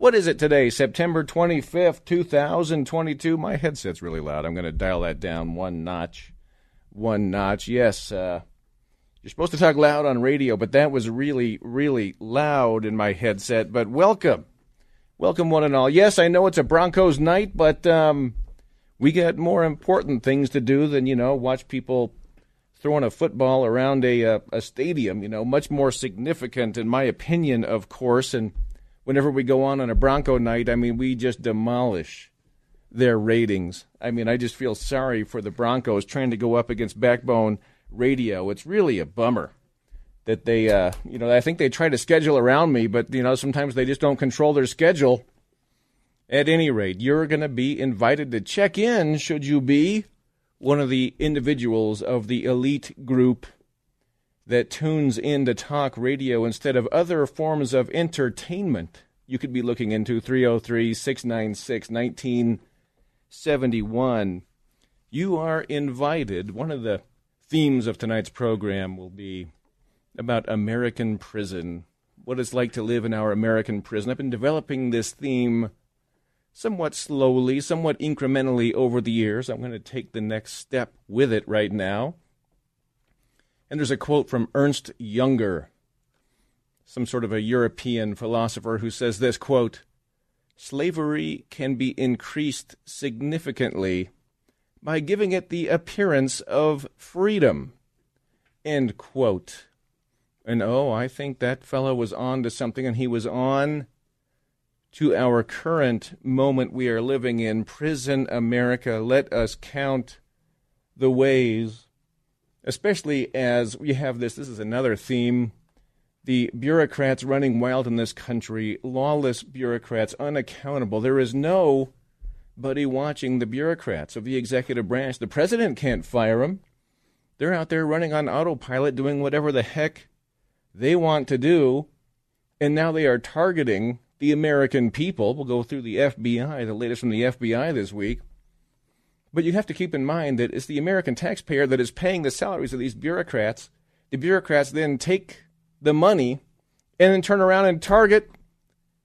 What is it today? September 25th, 2022. My headset's really loud. I'm going to dial that down one notch. One notch. Yes, uh, you're supposed to talk loud on radio, but that was really, really loud in my headset. But welcome. Welcome, one and all. Yes, I know it's a Broncos night, but um, we got more important things to do than, you know, watch people throwing a football around a, a, uh, a stadium, you know, much more significant, in my opinion, of course. And whenever we go on on a Bronco night, I mean, we just demolish their ratings. I mean, I just feel sorry for the Broncos trying to go up against Backbone Radio. It's really a bummer that they, uh, you know, I think they try to schedule around me, but, you know, sometimes they just don't control their schedule. At any rate, you're going to be invited to check in should you be one of the individuals of the elite group that tunes in to talk radio instead of other forms of entertainment, you could be looking into 303 696 1971. You are invited. One of the themes of tonight's program will be about American prison, what it's like to live in our American prison. I've been developing this theme somewhat slowly, somewhat incrementally over the years. I'm going to take the next step with it right now. And there's a quote from Ernst Junger, some sort of a European philosopher, who says this quote, Slavery can be increased significantly by giving it the appearance of freedom. End quote. And oh, I think that fellow was on to something, and he was on to our current moment we are living in, prison America. Let us count the ways especially as we have this. This is another theme. The bureaucrats running wild in this country, lawless bureaucrats, unaccountable. There is nobody watching the bureaucrats of the executive branch. The president can't fire them. They're out there running on autopilot, doing whatever the heck they want to do. And now they are targeting the American people. We'll go through the FBI, the latest from the FBI this week. But you have to keep in mind that it's the American taxpayer that is paying the salaries of these bureaucrats. The bureaucrats then take the money and then turn around and target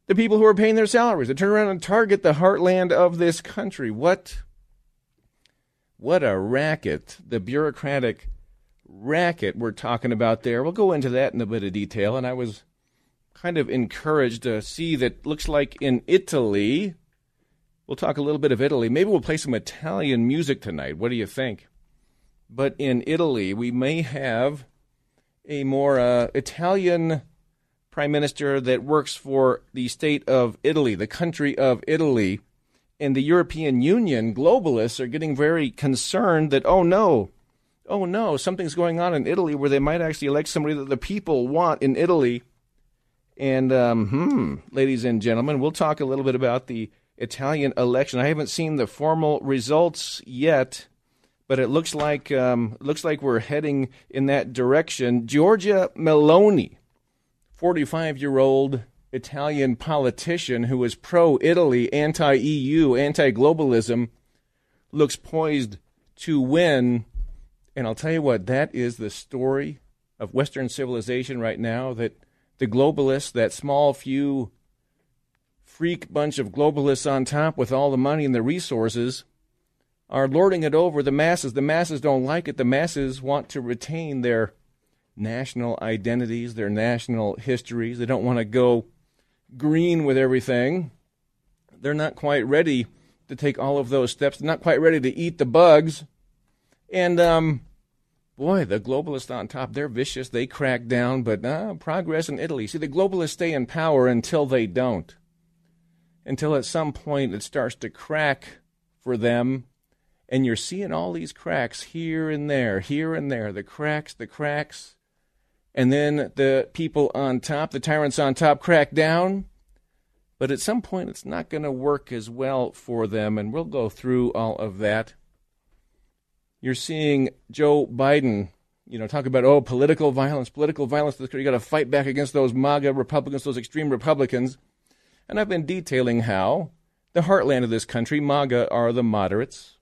the people who are paying their salaries. They turn around and target the heartland of this country. What what a racket, the bureaucratic racket we're talking about there. We'll go into that in a bit of detail. And I was kind of encouraged to see that looks like in Italy, We'll talk a little bit of Italy. Maybe we'll play some Italian music tonight. What do you think? But in Italy, we may have a more uh, Italian prime minister that works for the state of Italy, the country of Italy. And the European Union globalists are getting very concerned that, oh no, oh no, something's going on in Italy where they might actually elect somebody that the people want in Italy. And, um, hmm, ladies and gentlemen, we'll talk a little bit about the Italian election. I haven't seen the formal results yet, but it looks like um, looks like we're heading in that direction. Giorgia Meloni, 45 year old Italian politician who is pro Italy, anti EU, anti globalism, looks poised to win. And I'll tell you what, that is the story of Western civilization right now. That the globalists, that small few freak bunch of globalists on top with all the money and the resources are lording it over the masses. The masses don't like it. The masses want to retain their national identities, their national histories. They don't want to go green with everything. They're not quite ready to take all of those steps. They're not quite ready to eat the bugs. And um, boy, the globalists on top, they're vicious. They crack down, but uh, progress in Italy. See, the globalists stay in power until they don't until at some point it starts to crack for them. And you're seeing all these cracks here and there, here and there, the cracks, the cracks. And then the people on top, the tyrants on top, crack down. But at some point, it's not going to work as well for them, and we'll go through all of that. You're seeing Joe Biden, you know, talk about, oh, political violence, political violence. You got to fight back against those MAGA Republicans, those extreme Republicans. And I've been detailing how the heartland of this country, MAGA, are the moderates,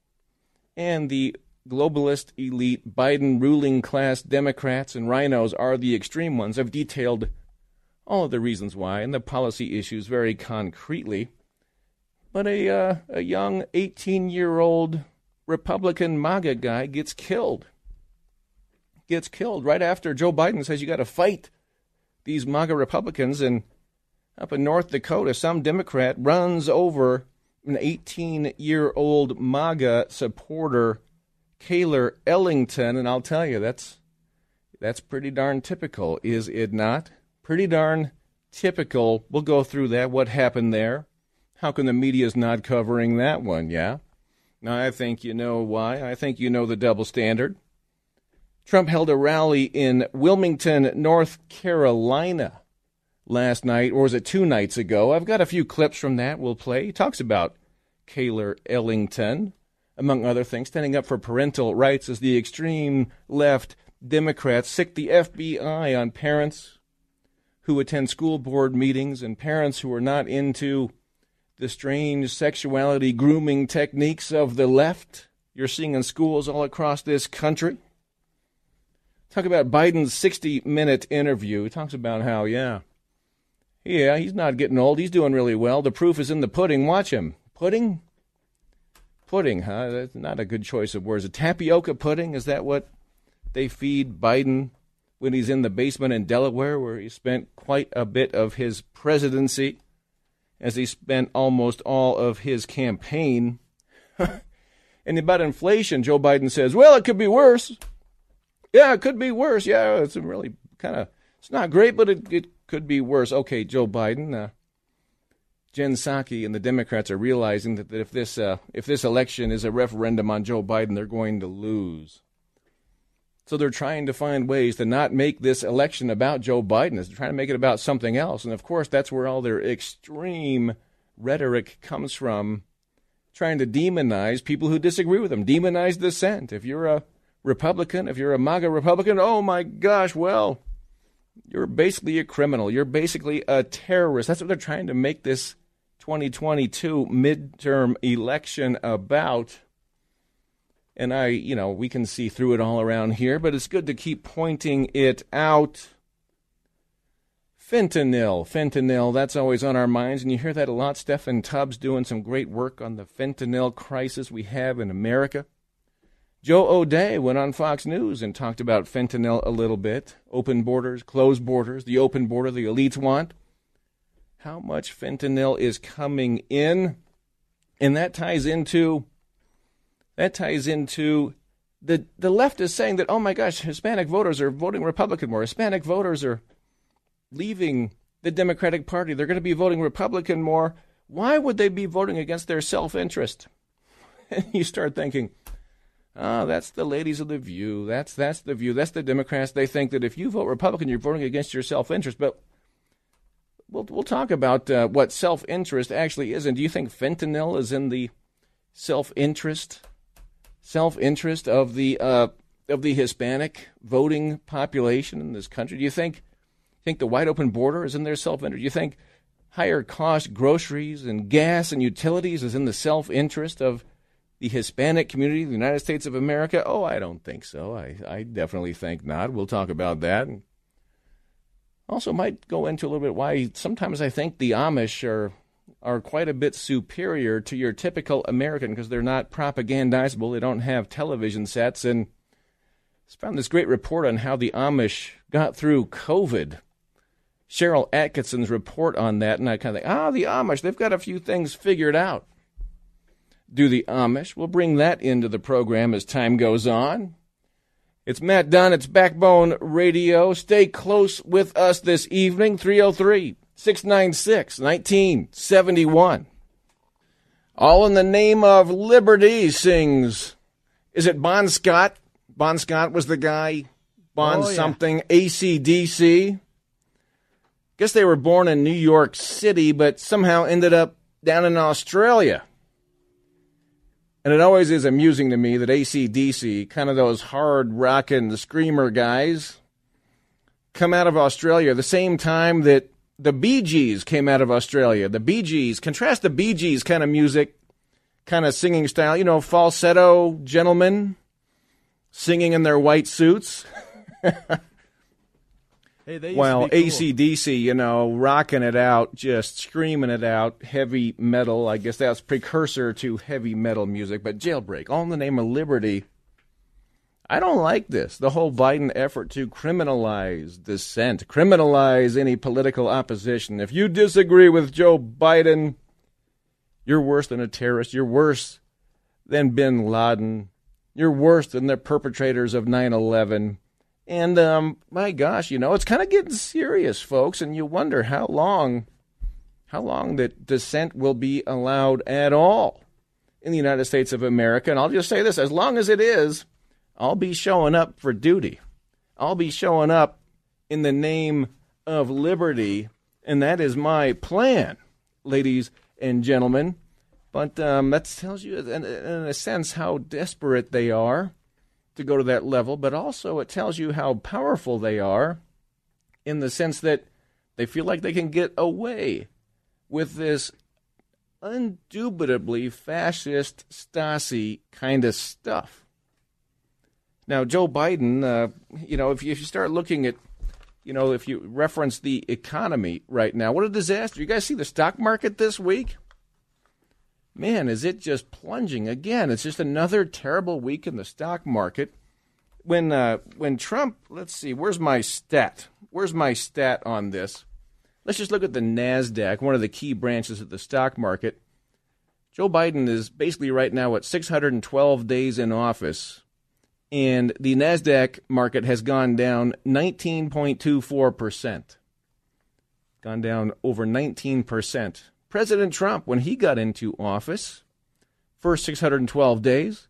and the globalist elite Biden ruling class Democrats and RINOs are the extreme ones. I've detailed all of the reasons why and the policy issues very concretely. But a, uh, a young 18 year old Republican MAGA guy gets killed. Gets killed right after Joe Biden says you got to fight these MAGA Republicans. And up in North Dakota, some Democrat runs over an 18 year old MAGA supporter, Cayler Ellingson. And I'll tell you, that's, that's pretty darn typical, is it not? pretty darn typical. We'll go through that. What happened there? How come the media's not covering that one? Yeah. Now, I think you know why. I think you know the double standard. Trump held a rally in Wilmington, North Carolina last night, or was it two nights ago? I've got a few clips from that we'll play. He talks about Cayler Ellingson, among other things, standing up for parental rights as the extreme left Democrats sick the FBI on parents who attend school board meetings and parents who are not into the strange sexuality grooming techniques of the left you're seeing in schools all across this country. Talk about Biden's 60 minute interview. He talks about how, yeah, yeah, he's not getting old. He's doing really well. The proof is in the pudding. Watch him. Pudding? Pudding, huh? That's not a good choice of words. A tapioca pudding? Is that what they feed Biden when he's in the basement in Delaware, where he spent quite a bit of his presidency, as he spent almost all of his campaign. and about inflation, Joe Biden says, well, it could be worse. Yeah, it could be worse. Yeah, it's really kind of, it's not great, but it, it could be worse. Okay, Joe Biden. Uh, Jen Psaki and the Democrats are realizing that, that if this uh, if this election is a referendum on Joe Biden, they're going to lose. So they're trying to find ways to not make this election about Joe Biden. They're trying to make it about something else. And of course, that's where all their extreme rhetoric comes from, trying to demonize people who disagree with them, demonize dissent. If you're a Republican, if you're a MAGA Republican, oh my gosh, well, you're basically a criminal. You're basically a terrorist. That's what they're trying to make this 2022 midterm election about. And I, you know, we can see through it all around here, but it's good to keep pointing it out. Fentanyl, fentanyl, that's always on our minds, and you hear that a lot. Stephen Tubbs doing some great work on the fentanyl crisis we have in America. Joe O'Dea went on Fox News and talked about fentanyl a little bit. Open borders, closed borders, the open border the elites want. How much fentanyl is coming in? And that ties into that ties into the the left is saying that oh my gosh, Hispanic voters are voting Republican more. Hispanic voters are leaving the Democratic Party. They're going to be voting Republican more. Why would they be voting against their self-interest? And you start thinking, oh, that's the ladies of the view. That's that's the view. That's the Democrats. They think that if you vote Republican, you're voting against your self-interest. But we'll we'll talk about uh, what self-interest actually is. And do you think fentanyl is in the self-interest self interest of the uh, of the Hispanic voting population in this country? Do you think think the wide open border is in their self interest? Do you think higher cost groceries and gas and utilities is in the self interest of the Hispanic community, the United States of America? Oh, I don't think so. I, I definitely think not. We'll talk about that. Also, might go into a little bit why sometimes I think the Amish are are quite a bit superior to your typical American because they're not propagandizable. They don't have television sets. And I found this great report on how the Amish got through COVID. Sharyl Attkisson's report on that, and I kind of think, ah, the Amish, they've got a few things figured out. Do the Amish? We'll bring that into the program as time goes on. It's Matt Dunn. It's Backbone Radio. Stay close with us this evening, 303 696 1971. All in the name of liberty sings. Is it Bon Scott? Bon Scott was the guy. Bon oh, yeah. something. ACDC. Guess they were born in New York City, but somehow ended up down in Australia. And it always is amusing to me that ACDC, kind of those hard rockin' screamer guys, come out of Australia the same time that the Bee Gees came out of Australia. The Bee Gees, contrast the Bee Gees kind of music, kind of singing style, you know, falsetto gentlemen singing in their white suits. Hey, While cool. ACDC, you know, rocking it out, just screaming it out, heavy metal. I guess that's precursor to heavy metal music, but jailbreak, all in the name of liberty. I don't like this. The whole Biden effort to criminalize dissent, criminalize any political opposition. If you disagree with Joe Biden, you're worse than a terrorist. You're worse than bin Laden. You're worse than the perpetrators of 9 11. And um, my gosh, you know, it's kind of getting serious, folks, and you wonder how long, how long that dissent will be allowed at all in the United States of America. And I'll just say this: as long as it is, I'll be showing up for duty. I'll be showing up in the name of liberty, and that is my plan, ladies and gentlemen. But um, that tells you, in, in a sense, how desperate they are to go to that level, but also it tells you how powerful they are in the sense that they feel like they can get away with this undubitably fascist Stasi kind of stuff. Now, Joe Biden, uh, you know, if you, if you start looking at, you know, if you reference the economy right now, what a disaster. You guys see the stock market this week? Man, is it just plunging again? It's just another terrible week in the stock market. When uh, when Trump, let's see, where's my stat? Where's my stat on this? Let's just look at the Nasdaq, one of the key branches of the stock market. Joe Biden is basically right now at 612 days in office, and the Nasdaq market has gone down 19.24 percent, gone down over 19 percent. President Trump, when he got into office, first 612 days,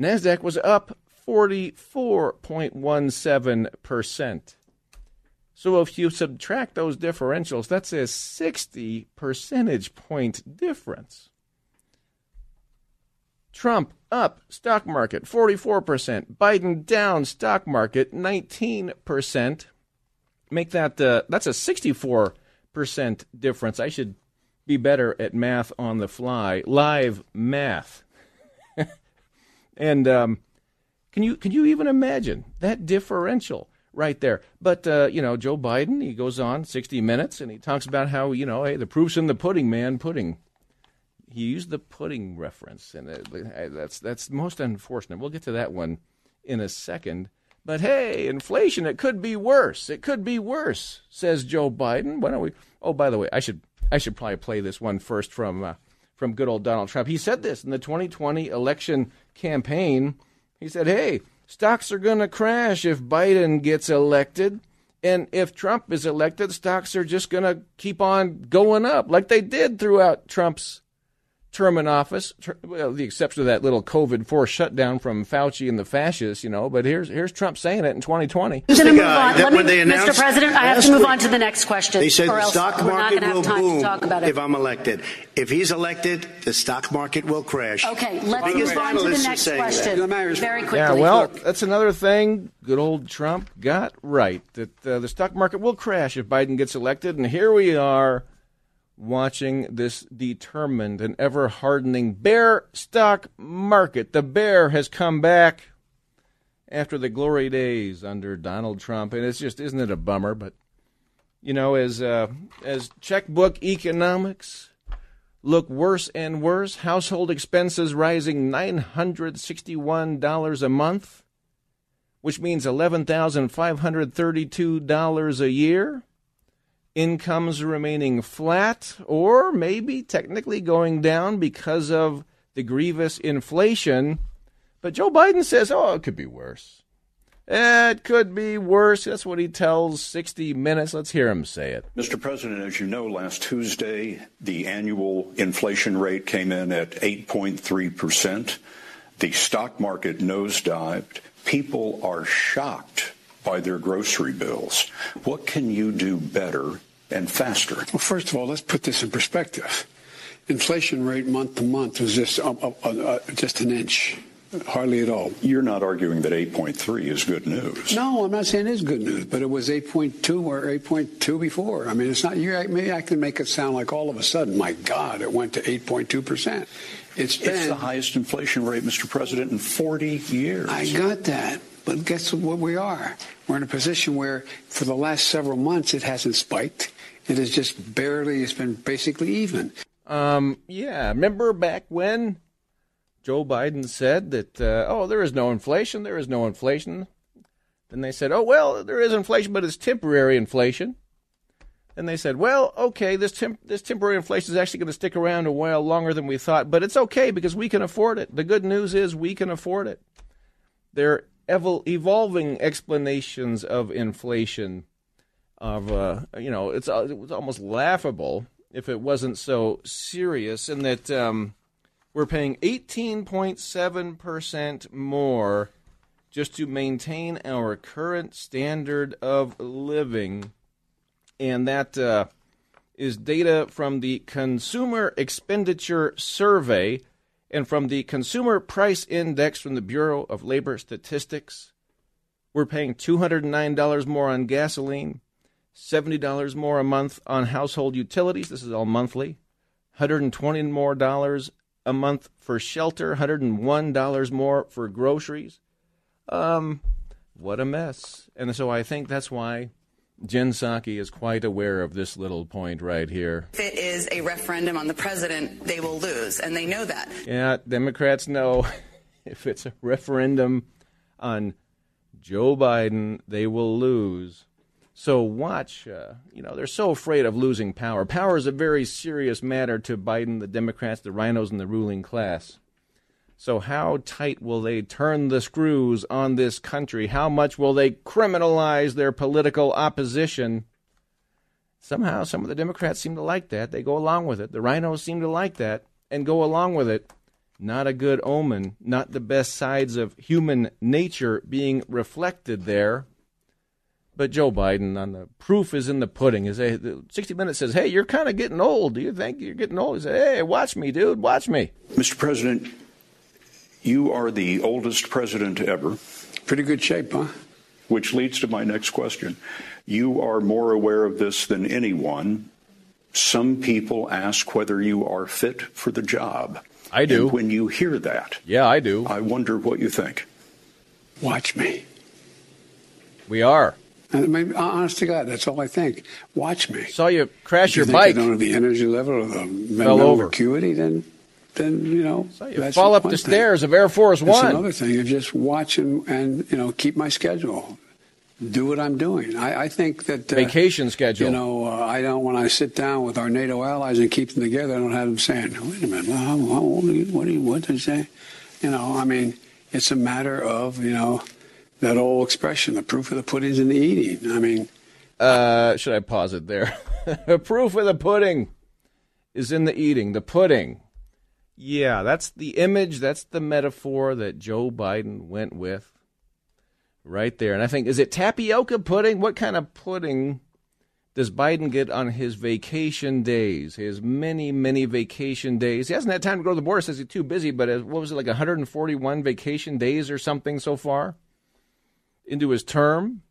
NASDAQ was up 44.17%. So if you subtract those differentials, that's a 60 percentage point difference. Trump up, stock market 44%. Biden down, stock market 19%. Make that, uh, that's a 64% difference. I should be better at math on the fly, live math. and um, can you can you even imagine that differential right there? But uh, you know, Joe Biden, he goes on 60 Minutes and he talks about how you know, hey, the proof's in the pudding, man, pudding. He used the pudding reference, and uh, that's that's most unfortunate. We'll get to that one in a second. But hey, inflation, it could be worse. It could be worse, says Joe Biden. Why don't we? Oh, by the way, I should I should probably play this one first from uh, from good old Donald Trump. He said this in the 2020 election campaign. He said, "Hey, stocks are going to crash if Biden gets elected, and if Trump is elected, stocks are just going to keep on going up like they did throughout Trump's term in office, well, the exception of that little COVID forced shutdown from Fauci and the fascists, you know. But here's here's Trump saying it in 2020. I'm going to move on. Let me, when they Mr. President, I have to move week, on to the next question. They said the stock market going to have will boom to talk about it. if I'm elected. If he's elected, the stock market will crash. okay, let's move on to the next saying that. question very quickly. Yeah, well, that's another thing good old Trump got right that uh, the stock market will crash if Biden gets elected, and here we are watching this determined and ever hardening bear stock market. The bear has come back after the glory days under Donald Trump, and it's just isn't it a bummer? But you know, as uh, as checkbook economics look worse and worse, household expenses rising nine hundred sixty-one dollars a month, which means eleven thousand five hundred thirty-two dollars a year incomes remaining flat or maybe technically going down because of the grievous inflation. But Joe Biden says, oh, it could be worse. It could be worse. That's what he tells 60 Minutes. Let's hear him say it. Mr. President, as you know, last Tuesday, the annual inflation rate came in at 8.3%. The stock market nosedived. People are shocked by their grocery bills. What can you do better and faster. Well, first of all, let's put this in perspective. Inflation rate month to month was just uh, uh, uh, just an inch, hardly at all. You're not arguing that 8.3 is good news. No, I'm not saying it's good news, but it was 8.2 or 8.2 before. I mean, it's not. You maybe I can make it sound like all of a sudden, my God, it went to 8.2 percent. It's been It's the highest inflation rate, Mr. President, in 40 years. I got that. But guess what we are? We're in a position where for the last several months it hasn't spiked. It has just barely, it's been basically even. Um, yeah, remember back when Joe Biden said that, uh, oh, there is no inflation, there is no inflation. Then they said, oh, well, there is inflation, but it's temporary inflation. And they said, well, okay, this temp- this temporary inflation is actually going to stick around a while longer than we thought, but it's okay because we can afford it. The good news is we can afford it. They're evol- evolving explanations of inflation. Of uh, you know, it's uh, it was almost laughable if it wasn't so serious, in that um, we're paying 18.7 percent more just to maintain our current standard of living and that uh, is data from the Consumer Expenditure Survey and from the Consumer Price Index from the Bureau of Labor Statistics. We're paying $209 more on gasoline, $70 more a month on household utilities. This is all monthly. 120 more dollars a month for shelter, $101 more for groceries. Um, what a mess. And so I think that's why Jen Psaki is quite aware of this little point right here. If it is a referendum on the president, they will lose, and they know that. Yeah, Democrats know if it's a referendum on Joe Biden, they will lose. So watch, uh, you know, they're so afraid of losing power. Power is a very serious matter to Biden, the Democrats, the RINOs, and the ruling class. So, how tight will they turn the screws on this country? How much will they criminalize their political opposition? Somehow, some of the Democrats seem to like that. They go along with it. The RINOs seem to like that and go along with it. Not a good omen, not the best sides of human nature being reflected there. But Joe Biden, on the proof is in the pudding. Is a 60 Minutes says, "Hey, you're kind of getting old. Do you think you're getting old?" He "Hey, watch me, dude. Watch me." Mr. President, you are the oldest president ever. Pretty good shape, huh? Which leads to my next question. You are more aware of this than anyone. Some people ask whether you are fit for the job. I do. And when you hear that, yeah, I do. I wonder what you think. Watch me. We are. Uh, I mean, uh, honest to God, that's all I think. Watch me. Saw you crash you your bike. I don't have the energy level or the Fell mental acuity, then, then you know. That's fall up the thing. stairs of Air Force That's One. another thing. Is just watch and, and you know keep my schedule. Do what I'm doing. I, I think that uh, Vacation schedule. You know, uh, I don't when I sit down with our NATO allies and keep them together. I don't have them saying, "Wait a minute, well, how, how old are you? What do you what do you say?" You know, I mean, it's a matter of you know that old expression: the proof of the pudding's in the eating. I mean, Uh, should I pause it there? the proof of the pudding is in the eating. The pudding. Yeah, that's the image. That's the metaphor that Joe Biden went with right there. And I think, is it tapioca pudding? What kind of pudding does Biden get on his vacation days? His many, many vacation days. He hasn't had time to go to the border. Says he's too busy. But uh, what was it like 141 vacation days or something so far into his term?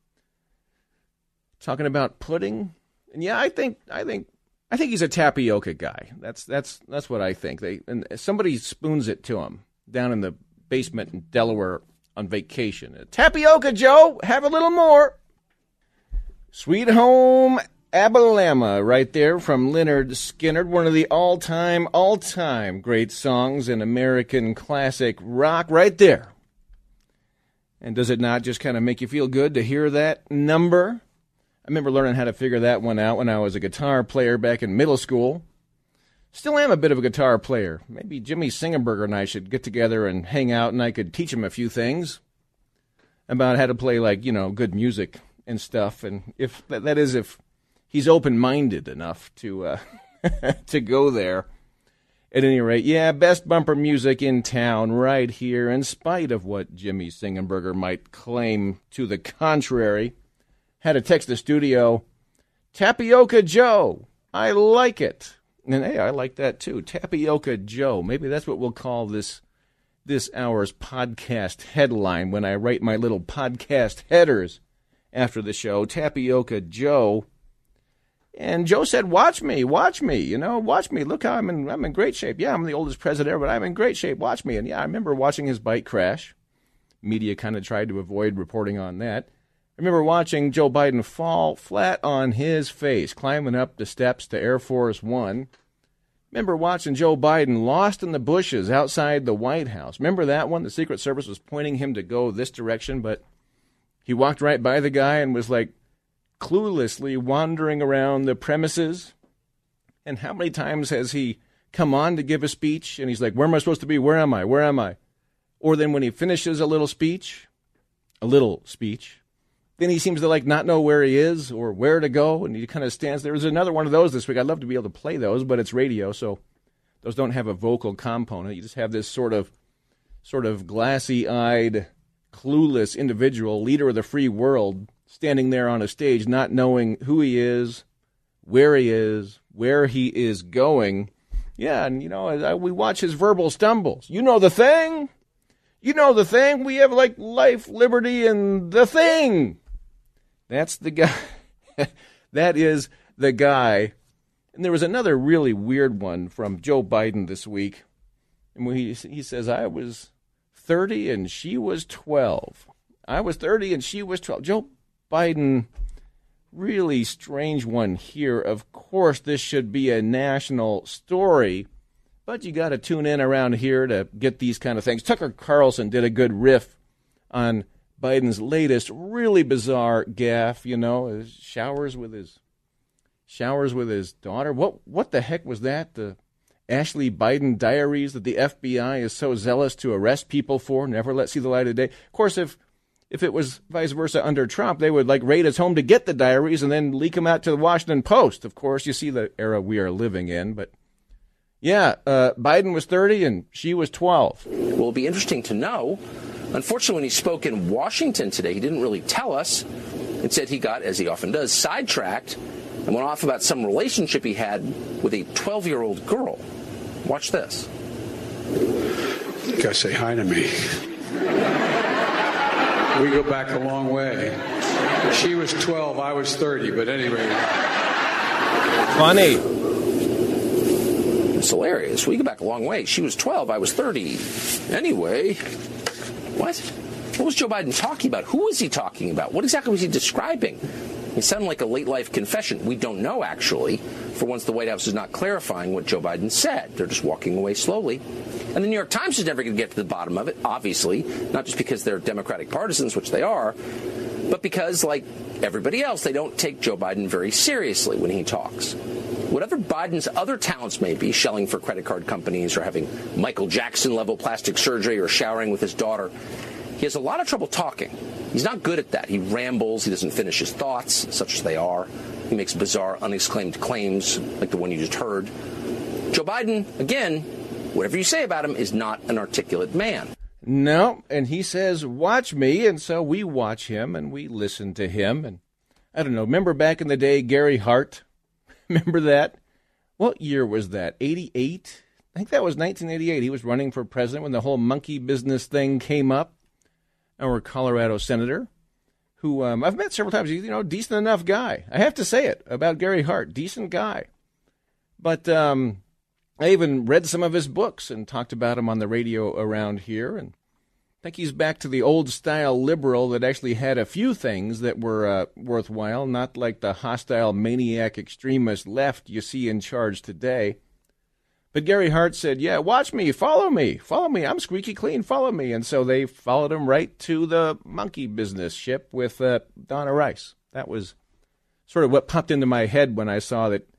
talking about pudding. And yeah, I think I think I think he's a tapioca guy. That's that's that's what I think. They and somebody spoons it to him down in the basement in Delaware on vacation. Tapioca Joe, have a little more. Sweet Home Alabama, right there from Lynyrd Skynyrd, one of the all-time, all-time great songs in American classic rock, right there. And does it not just kind of make you feel good to hear that number? I remember learning how to figure that one out when I was a guitar player back in middle school. Still am a bit of a guitar player. Maybe Jimmy Sengenberger and I should get together and hang out and I could teach him a few things about how to play like, you know, good music and stuff and if that, is if he's open-minded enough to uh to go there. At any rate, yeah, best bumper music in town right here in spite of what Jimmy Sengenberger might claim to the contrary had to text the studio Tapioca Joe. I like it. And hey, I like that too. Tapioca Joe. Maybe that's what we'll call this this hour's podcast headline when I write my little podcast headers after the show. Tapioca Joe. And Joe said, "Watch me, watch me. You know, watch me. Look how I'm in. I'm in great shape. Yeah, I'm the oldest president ever, but I'm in great shape. Watch me." And yeah, I remember watching his bike crash. Media kind of tried to avoid reporting on that. Remember watching Joe Biden fall flat on his face, climbing up the steps to Air Force One. Remember watching Joe Biden lost in the bushes outside the White House. Remember that one? The Secret Service was pointing him to go this direction, but he walked right by the guy and was like cluelessly wandering around the premises. And how many times has he come on to give a speech and he's like, Where am I supposed to be? Where am I? Where am I? Or then when he finishes a little speech, a little speech, then he seems to like not know where he is or where to go, and he kind of stands there. There's another one of those this week. I'd love to be able to play those, but it's radio, so those don't have a vocal component. You just have this sort of, sort of glassy-eyed, clueless individual, leader of the free world, standing there on a stage, not knowing who he is, where he is, where he is going. Yeah, and you know, we watch his verbal stumbles. You know the thing. You know the thing. We have like life, liberty, and the thing. That's the guy. that is the guy. And there was another really weird one from Joe Biden this week. And he, he says, I was 30 and she was 12. I was 30 and she was 12. Joe Biden, really strange one here. Of course, this should be a national story, but you got to tune in around here to get these kind of things. Tucker Carlson did a good riff on Biden's latest really bizarre gaffe, you know, showers with his showers with his daughter. What what the heck was that? The Ashley Biden diaries that the FBI is so zealous to arrest people for, never let see the light of day. Of course, if if it was vice versa under Trump, they would like raid his home to get the diaries and then leak them out to the Washington Post. Of course, you see the era we are living in, but yeah, uh, Biden was 30 and she was 12. Well, it'll be interesting to know Unfortunately, when he spoke in Washington today, he didn't really tell us. Instead, he got, as he often does, sidetracked and went off about some relationship he had with a 12 year old girl. Watch this. You gotta say hi to me. We go back a long way. She was 12, I was 30, but anyway. Funny. It's hilarious. We go back a long way. She was 12, I was 30. Anyway, what? What was Joe Biden talking about? Who was he talking about? What exactly was he describing? It sounded like a late life confession. We don't know, actually, for once the White House is not clarifying what Joe Biden said. They're just walking away slowly. And the New York Times is never going to get to the bottom of it, obviously, not just because they're Democratic partisans, which they are, but because, like everybody else, they don't take Joe Biden very seriously when he talks. Whatever Biden's other talents may be, shelling for credit card companies or having Michael Jackson level plastic surgery or showering with his daughter, he has a lot of trouble talking. He's not good at that. He rambles, he doesn't finish his thoughts, such as they are. He makes bizarre, unexclaimed claims like the one you just heard. Joe Biden, again, whatever you say about him, is not an articulate man. No, and he says, Watch me. And so we watch him and we listen to him. And I don't know, remember back in the day, Gary Hart? Remember that? What year was that? 88? I think that was 1988. He was running for president when the whole monkey business thing came up. Our Colorado senator, who um, I've met several times. You know, decent enough guy. I have to say it about Gary Hart. Decent guy. But um, I even read some of his books and talked about him on the radio around here. And I think he's back to the old style liberal that actually had a few things that were uh, worthwhile, not like the hostile maniac extremist left you see in charge today. But Gary Hart said, Yeah, watch me, follow me, follow me. I'm squeaky clean, follow me. And so they followed him right to the monkey business ship with uh, Donna Rice. That was sort of what popped into my head when I saw that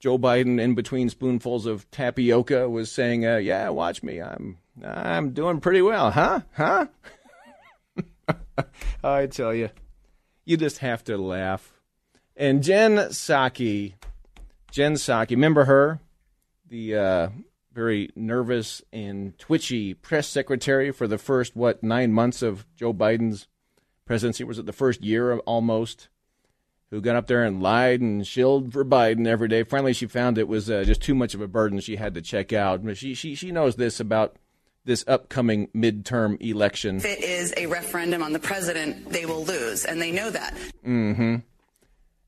Joe Biden, in between spoonfuls of tapioca, was saying, uh, "Yeah, watch me. I'm I'm doing pretty well, huh? Huh?" I tell you, you just have to laugh. And Jen Psaki, Jen Psaki, remember her, the uh, very nervous and twitchy press secretary for the first what nine months of Joe Biden's presidency? Was it the first year almost? who got up there and lied and shilled for Biden every day. Finally, she found it was uh, just too much of a burden. She had to check out. She, she, she knows this about this upcoming midterm election. If it is a referendum on the president, they will lose, and they know that. Mm-hmm.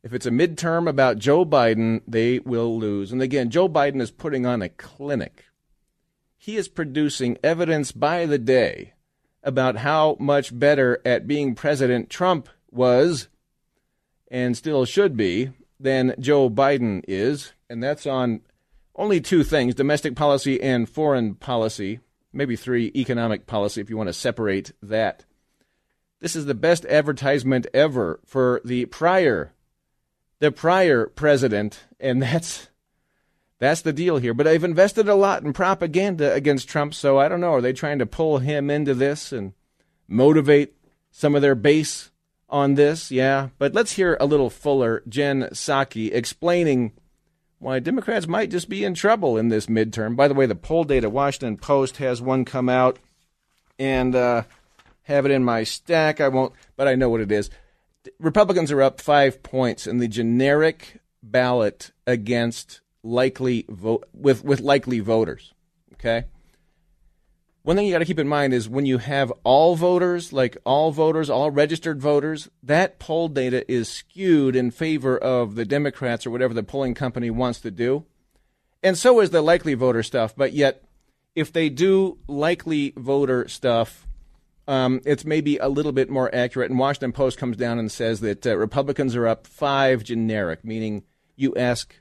If it's a midterm about Joe Biden, they will lose. And again, Joe Biden is putting on a clinic. He is producing evidence by the day about how much better at being president Trump was and still should be than Joe Biden is. And that's on only two things domestic policy and foreign policy, maybe three economic policy if you want to separate that. This is the best advertisement ever for the prior the prior president, and that's that's the deal here. But they've invested a lot in propaganda against Trump, so I don't know. Are they trying to pull him into this and motivate some of their base on this? Yeah. But let's hear a little fuller Jen Psaki explaining why Democrats might just be in trouble in this midterm. By the way, the poll data, Washington Post has one come out, and uh, have it in my stack. I won't, but I know what it is. Republicans are up five points in the generic ballot against likely vote with with likely voters. Okay. One thing you got to keep in mind is when you have all voters, like all voters, all registered voters, that poll data is skewed in favor of the Democrats or whatever the polling company wants to do. And so is the likely voter stuff. But yet, if they do likely voter stuff, um, it's maybe a little bit more accurate. And Washington Post comes down and says that uh, Republicans are up five generic, meaning you ask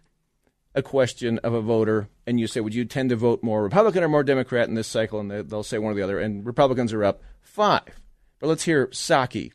a question of a voter and you say, would you tend to vote more Republican or more Democrat in this cycle? And they'll say one or the other. And Republicans are up five. But let's hear Psaki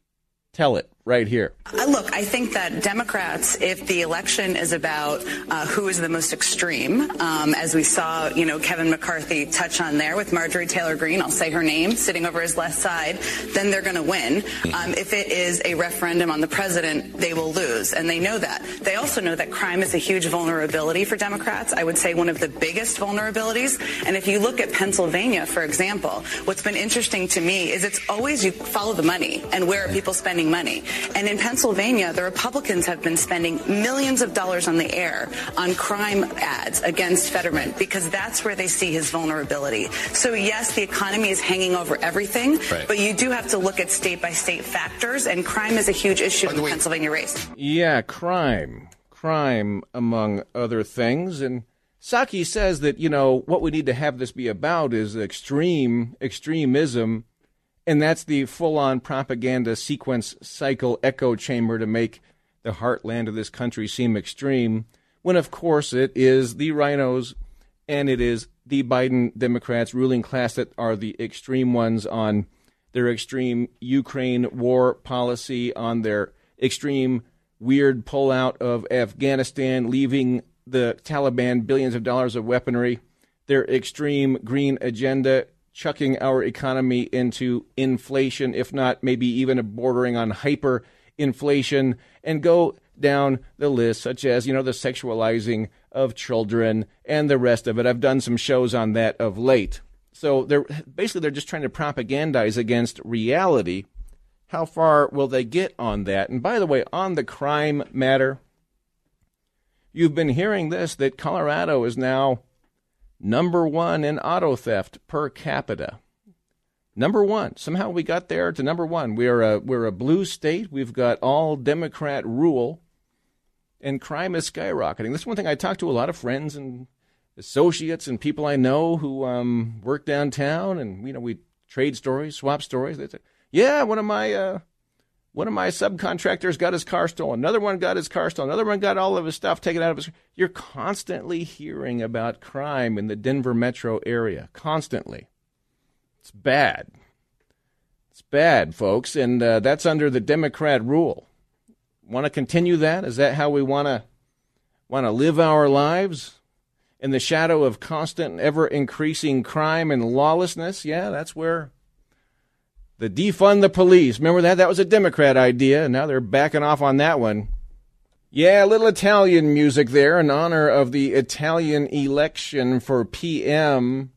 tell it right here. Uh, look, I think that Democrats, if the election is about uh, who is the most extreme, um, as we saw, you know, Kevin McCarthy touch on there with Marjorie Taylor Greene, I'll say her name, sitting over his left side, then they're going to win. Um, if it is a referendum on the president, they will lose, and they know that. They also know that crime is a huge vulnerability for Democrats. I would say one of the biggest vulnerabilities. And if you look at Pennsylvania, for example, what's been interesting to me is it's always you follow the money and where are people spending money. And in Pennsylvania, the Republicans have been spending millions of dollars on the air on crime ads against Fetterman because that's where they see his vulnerability. So yes, the economy is hanging over everything, right. but you do have to look at state by state factors, and crime is a huge issue in the Pennsylvania race. Yeah, crime. Crime, among other things. And Psaki says that, you know, what we need to have this be about is extreme extremism and that's the full on propaganda sequence cycle echo chamber to make the heartland of this country seem extreme, when of course it is the RINOs and it is the Biden Democrats ruling class that are the extreme ones on their extreme Ukraine war policy, on their extreme weird pullout of Afghanistan, leaving the Taliban billions of dollars of weaponry, their extreme green agenda, chucking our economy into inflation, if not maybe even bordering on hyperinflation, and go down the list, such as, you know, the sexualizing of children and the rest of it. I've done some shows on that of late. So they're basically they're just trying to propagandize against reality. How far will they get on that? And by the way, on the crime matter, you've been hearing this that Colorado is now number one in auto theft per capita. Number one. Somehow we got there to number one. We're a we're a blue state. We've got all Democrat rule, and crime is skyrocketing. This is one thing I talk to a lot of friends and associates and people I know who um, work downtown, and you know we trade stories, swap stories. They say, "Yeah, one of my uh, one of my subcontractors got his car stolen. Another one got his car stolen. Another one got all of his stuff taken out of his. You're constantly hearing about crime in the Denver metro area. Constantly. It's bad. It's bad, folks, and uh, that's under the Democrat rule. Want to continue that? Is that how we want to want to live our lives? In the shadow of constant, ever increasing crime and lawlessness? Yeah, that's where the defund the police. Remember that? That was a Democrat idea, and now they're backing off on that one. Yeah, a little Italian music there in honor of the Italian election for PM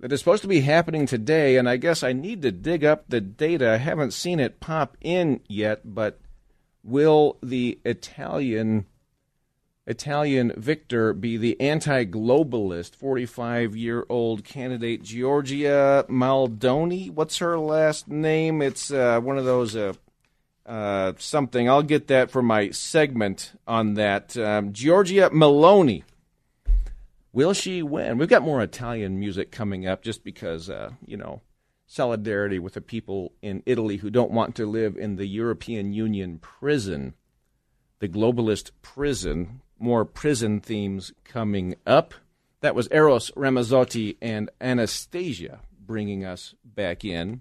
that is supposed to be happening today. And I guess I need to dig up the data. I haven't seen it pop in yet, but Will the Italian Italian victor be the anti-globalist 45-year-old candidate Giorgia Maldoni? What's her last name? It's uh, one of those uh, uh, something. I'll get that for my segment on that. Um, Giorgia Meloni. Will she win? We've got more Italian music coming up just because, uh, you know, solidarity with the people in Italy who don't want to live in the European Union prison, the globalist prison. More prison themes coming up. That was Eros Ramazzotti and Anastasia bringing us back in.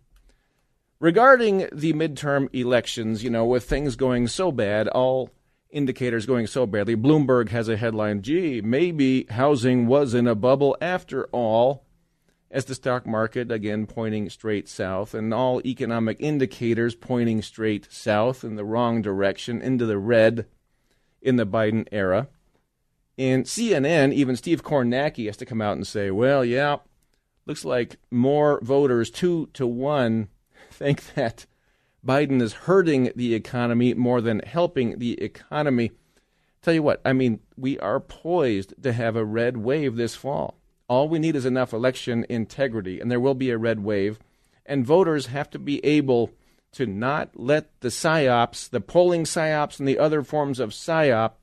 Regarding the midterm elections, you know, with things going so bad, all indicators going so badly, Bloomberg has a headline gee, maybe housing was in a bubble after all as the stock market again pointing straight south and all economic indicators pointing straight south in the wrong direction into the red in the Biden era. In CNN, even Steve Kornacki has to come out and say, well, yeah, looks like more voters, two to one, think that Biden is hurting the economy more than helping the economy. Tell you what, I mean, we are poised to have a red wave this fall. All we need is enough election integrity, and there will be a red wave. And voters have to be able to not let the psyops, the polling psyops, and the other forms of psyop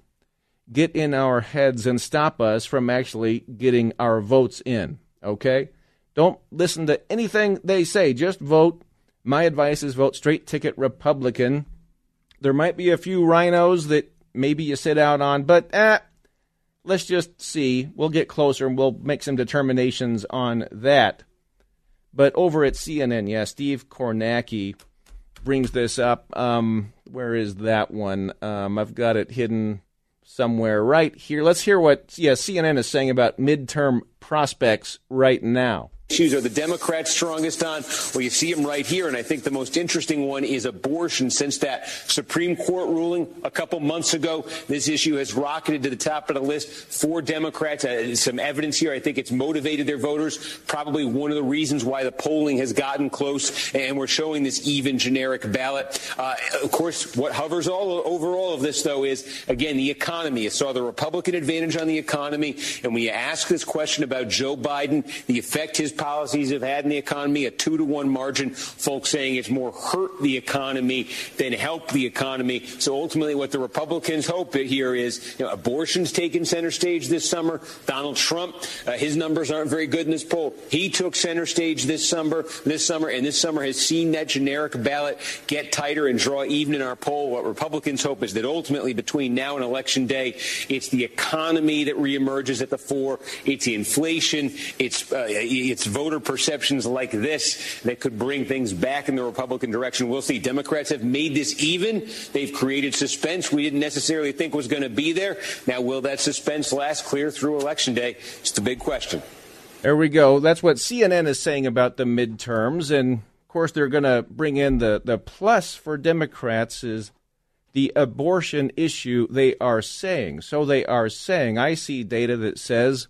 get in our heads and stop us from actually getting our votes in. Okay? Don't listen to anything they say. Just vote. My advice is vote straight ticket Republican. There might be a few RINOs that maybe you sit out on, but eh, let's just see. We'll get closer and we'll make some determinations on that. But over at CNN, yeah, Steve Kornacki brings this up. Um, where is that one? Um, I've got it hidden somewhere right here. Let's hear what yeah CNN is saying about midterm prospects right now issues are the Democrats strongest on? Well, you see them right here, and I think the most interesting one is abortion. Since that Supreme Court ruling a couple months ago, this issue has rocketed to the top of the list for Democrats. Uh, some evidence here. I think it's motivated their voters. Probably one of the reasons why the polling has gotten close, and we're showing this even generic ballot. Uh, of course, what hovers all over all of this, though, is again the economy. You saw the Republican advantage on the economy, and when you ask this question about Joe Biden, the effect his policies have had in the economy, a two to one margin. Folks saying it's more hurt the economy than help the economy. So ultimately, what the Republicans hope here is you know, abortion's taken center stage this summer. Donald Trump, uh, his numbers aren't very good in this poll. He took center stage this summer, this summer, and this summer has seen that generic ballot get tighter and draw even in our poll. What Republicans hope is that ultimately, between now and election day, it's the economy that reemerges at the fore. It's inflation. It's uh, it's voter perceptions like this that could bring things back in the Republican direction. We'll see. Democrats have made this even. They've created suspense we didn't necessarily think was going to be there. Now, will that suspense last clear through Election Day? It's the big question. There we go. That's what CNN is saying about the midterms. And of course, they're going to bring in the, the plus for Democrats is the abortion issue they are saying. So they are saying, I see data that says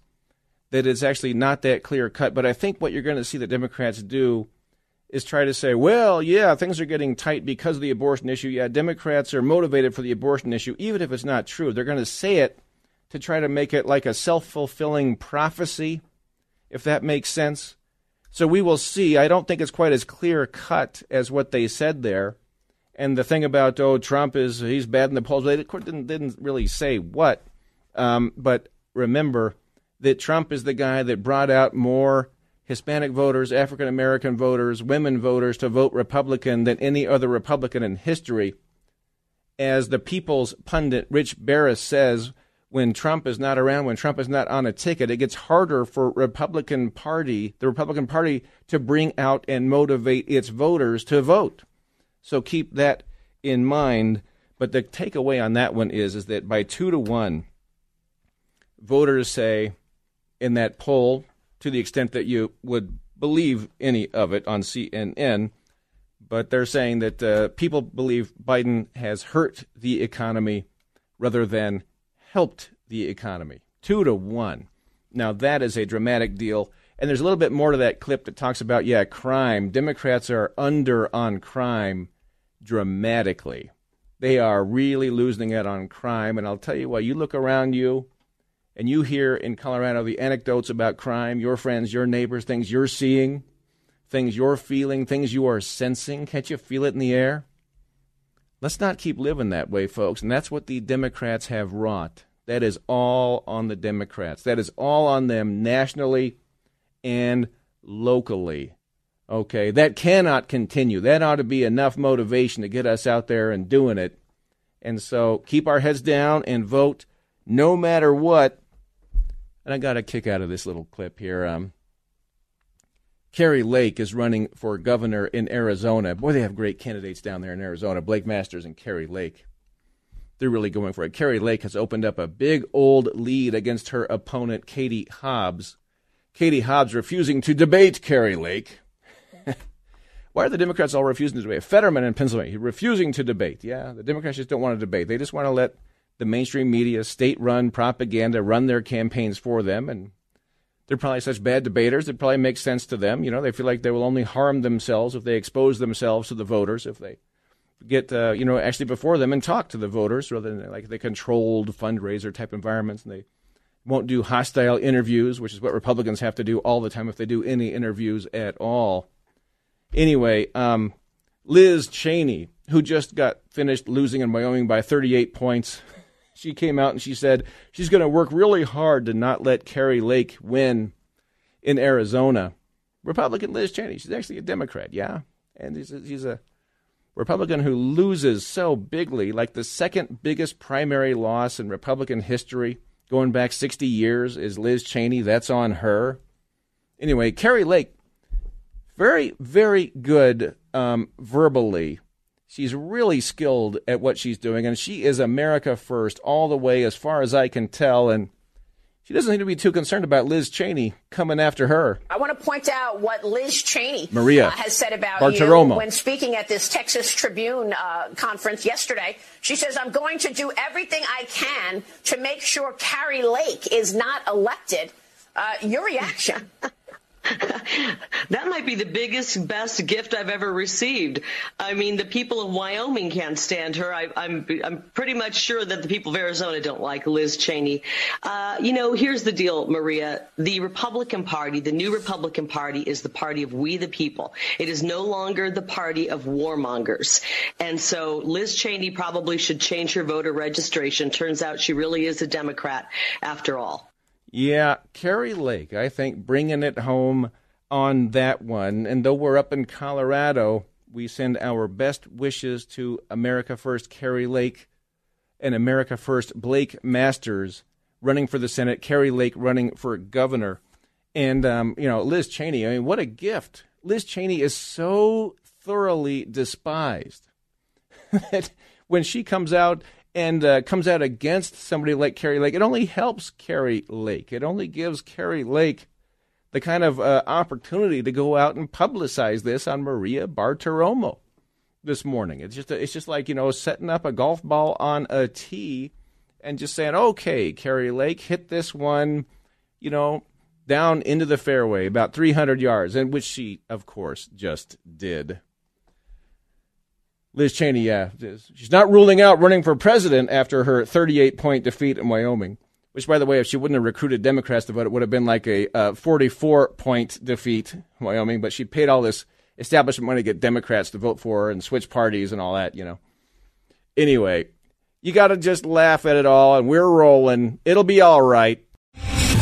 that it's actually not that clear cut. But I think what you're going to see the Democrats do is try to say, well, yeah, things are getting tight because of the abortion issue. Yeah, Democrats are motivated for the abortion issue, even if it's not true. They're going to say it to try to make it like a self fulfilling prophecy, if that makes sense. So we will see. I don't think it's quite as clear cut as what they said there. And the thing about oh Trump is he's bad in the polls. They didn't didn't really say what, um, but remember that Trump is the guy that brought out more Hispanic voters, African American voters, women voters to vote Republican than any other Republican in history. As the people's pundit Rich Barris says, when Trump is not around, when Trump is not on a ticket, it gets harder for Republican Party, the Republican Party, to bring out and motivate its voters to vote. So keep that in mind. But the takeaway on that one is, is that by two to one, voters say in that poll, to the extent that you would believe any of it on CNN. But they're saying that uh, people believe Biden has hurt the economy rather than helped the economy. Two to one. Now, that is a dramatic deal. And there's a little bit more to that clip that talks about, yeah, crime. Democrats are under on crime dramatically. They are really losing it on crime. And I'll tell you what, you look around you and you hear in Colorado the anecdotes about crime, your friends, your neighbors, things you're seeing, things you're feeling, things you are sensing. Can't you feel it in the air? Let's not keep living that way, folks. And that's what the Democrats have wrought. That is all on the Democrats. That is all on them nationally and locally. Okay, that cannot continue. That ought to be enough motivation to get us out there and doing it. And so keep our heads down and vote no matter what. And I got a kick out of this little clip here. Um, Kari Lake is running for governor in Arizona. Boy, they have great candidates down there in Arizona. Blake Masters and Kari Lake. They're really going for it. Kari Lake has opened up a big old lead against her opponent, Katie Hobbs. Katie Hobbs refusing to debate Kari Lake. Why are the Democrats all refusing to debate? Fetterman in Pennsylvania refusing to debate. Yeah, the Democrats just don't want to debate. They just want to let the mainstream media, state run propaganda, run their campaigns for them. And they're probably such bad debaters, it probably makes sense to them. You know, they feel like they will only harm themselves if they expose themselves to the voters, if they get, uh, you know, actually before them and talk to the voters rather than like the controlled fundraiser type environments. And they won't do hostile interviews, which is what Republicans have to do all the time if they do any interviews at all. Anyway, um, Liz Cheney, who just got finished losing in Wyoming by 38 points, she came out and she said she's going to work really hard to not let Kari Lake win in Arizona. Republican Liz Cheney, she's actually a Democrat, yeah, and she's a, she's a Republican who loses so bigly, like the second biggest primary loss in Republican history, going back 60 years, is Liz Cheney. That's on her. Anyway, Kari Lake, very, very good um, verbally She's really skilled at what she's doing, and she is America first all the way, as far as I can tell. And she doesn't seem to be too concerned about Liz Cheney coming after her. I want to point out what Liz Cheney Maria uh, has said about Bartiromo. you when speaking at this Texas Tribune uh, conference yesterday. She says, I'm going to do everything I can to make sure Kari Lake is not elected. Uh, your reaction? that might be the biggest, best gift I've ever received. I mean, the people of Wyoming can't stand her. I, am I'm, I'm pretty much sure that the people of Arizona don't like Liz Cheney. Uh, you know, here's the deal, Maria. The Republican Party, the new Republican Party, is the party of we the people. It is no longer the party of warmongers. And so Liz Cheney probably should change her voter registration. Turns out she really is a Democrat after all. Yeah, Kari Lake, I think, bringing it home on that one. And though we're up in Colorado, we send our best wishes to America First Kari Lake and America First Blake Masters running for the Senate, Kari Lake running for governor. And, um, you know, Liz Cheney, I mean, what a gift. Liz Cheney is so thoroughly despised that when she comes out and uh, comes out against somebody like Kari Lake, it only helps Kari Lake. It only gives Kari Lake the kind of uh, opportunity to go out and publicize this on Maria Bartiromo this morning. It's just a, it's just like you know setting up a golf ball on a tee and just saying, "Okay, Kari Lake, hit this one," you know, down into the fairway about 300 yards, and which she, of course, just did. Liz Cheney, yeah, she's not ruling out running for president after her 38 point defeat in Wyoming. Which, by the way, if she wouldn't have recruited Democrats to vote, it would have been like a uh, 44 point defeat in Wyoming. But she paid all this establishment money to get Democrats to vote for her and switch parties and all that, you know. Anyway, you got to just laugh at it all, and we're rolling. It'll be all right.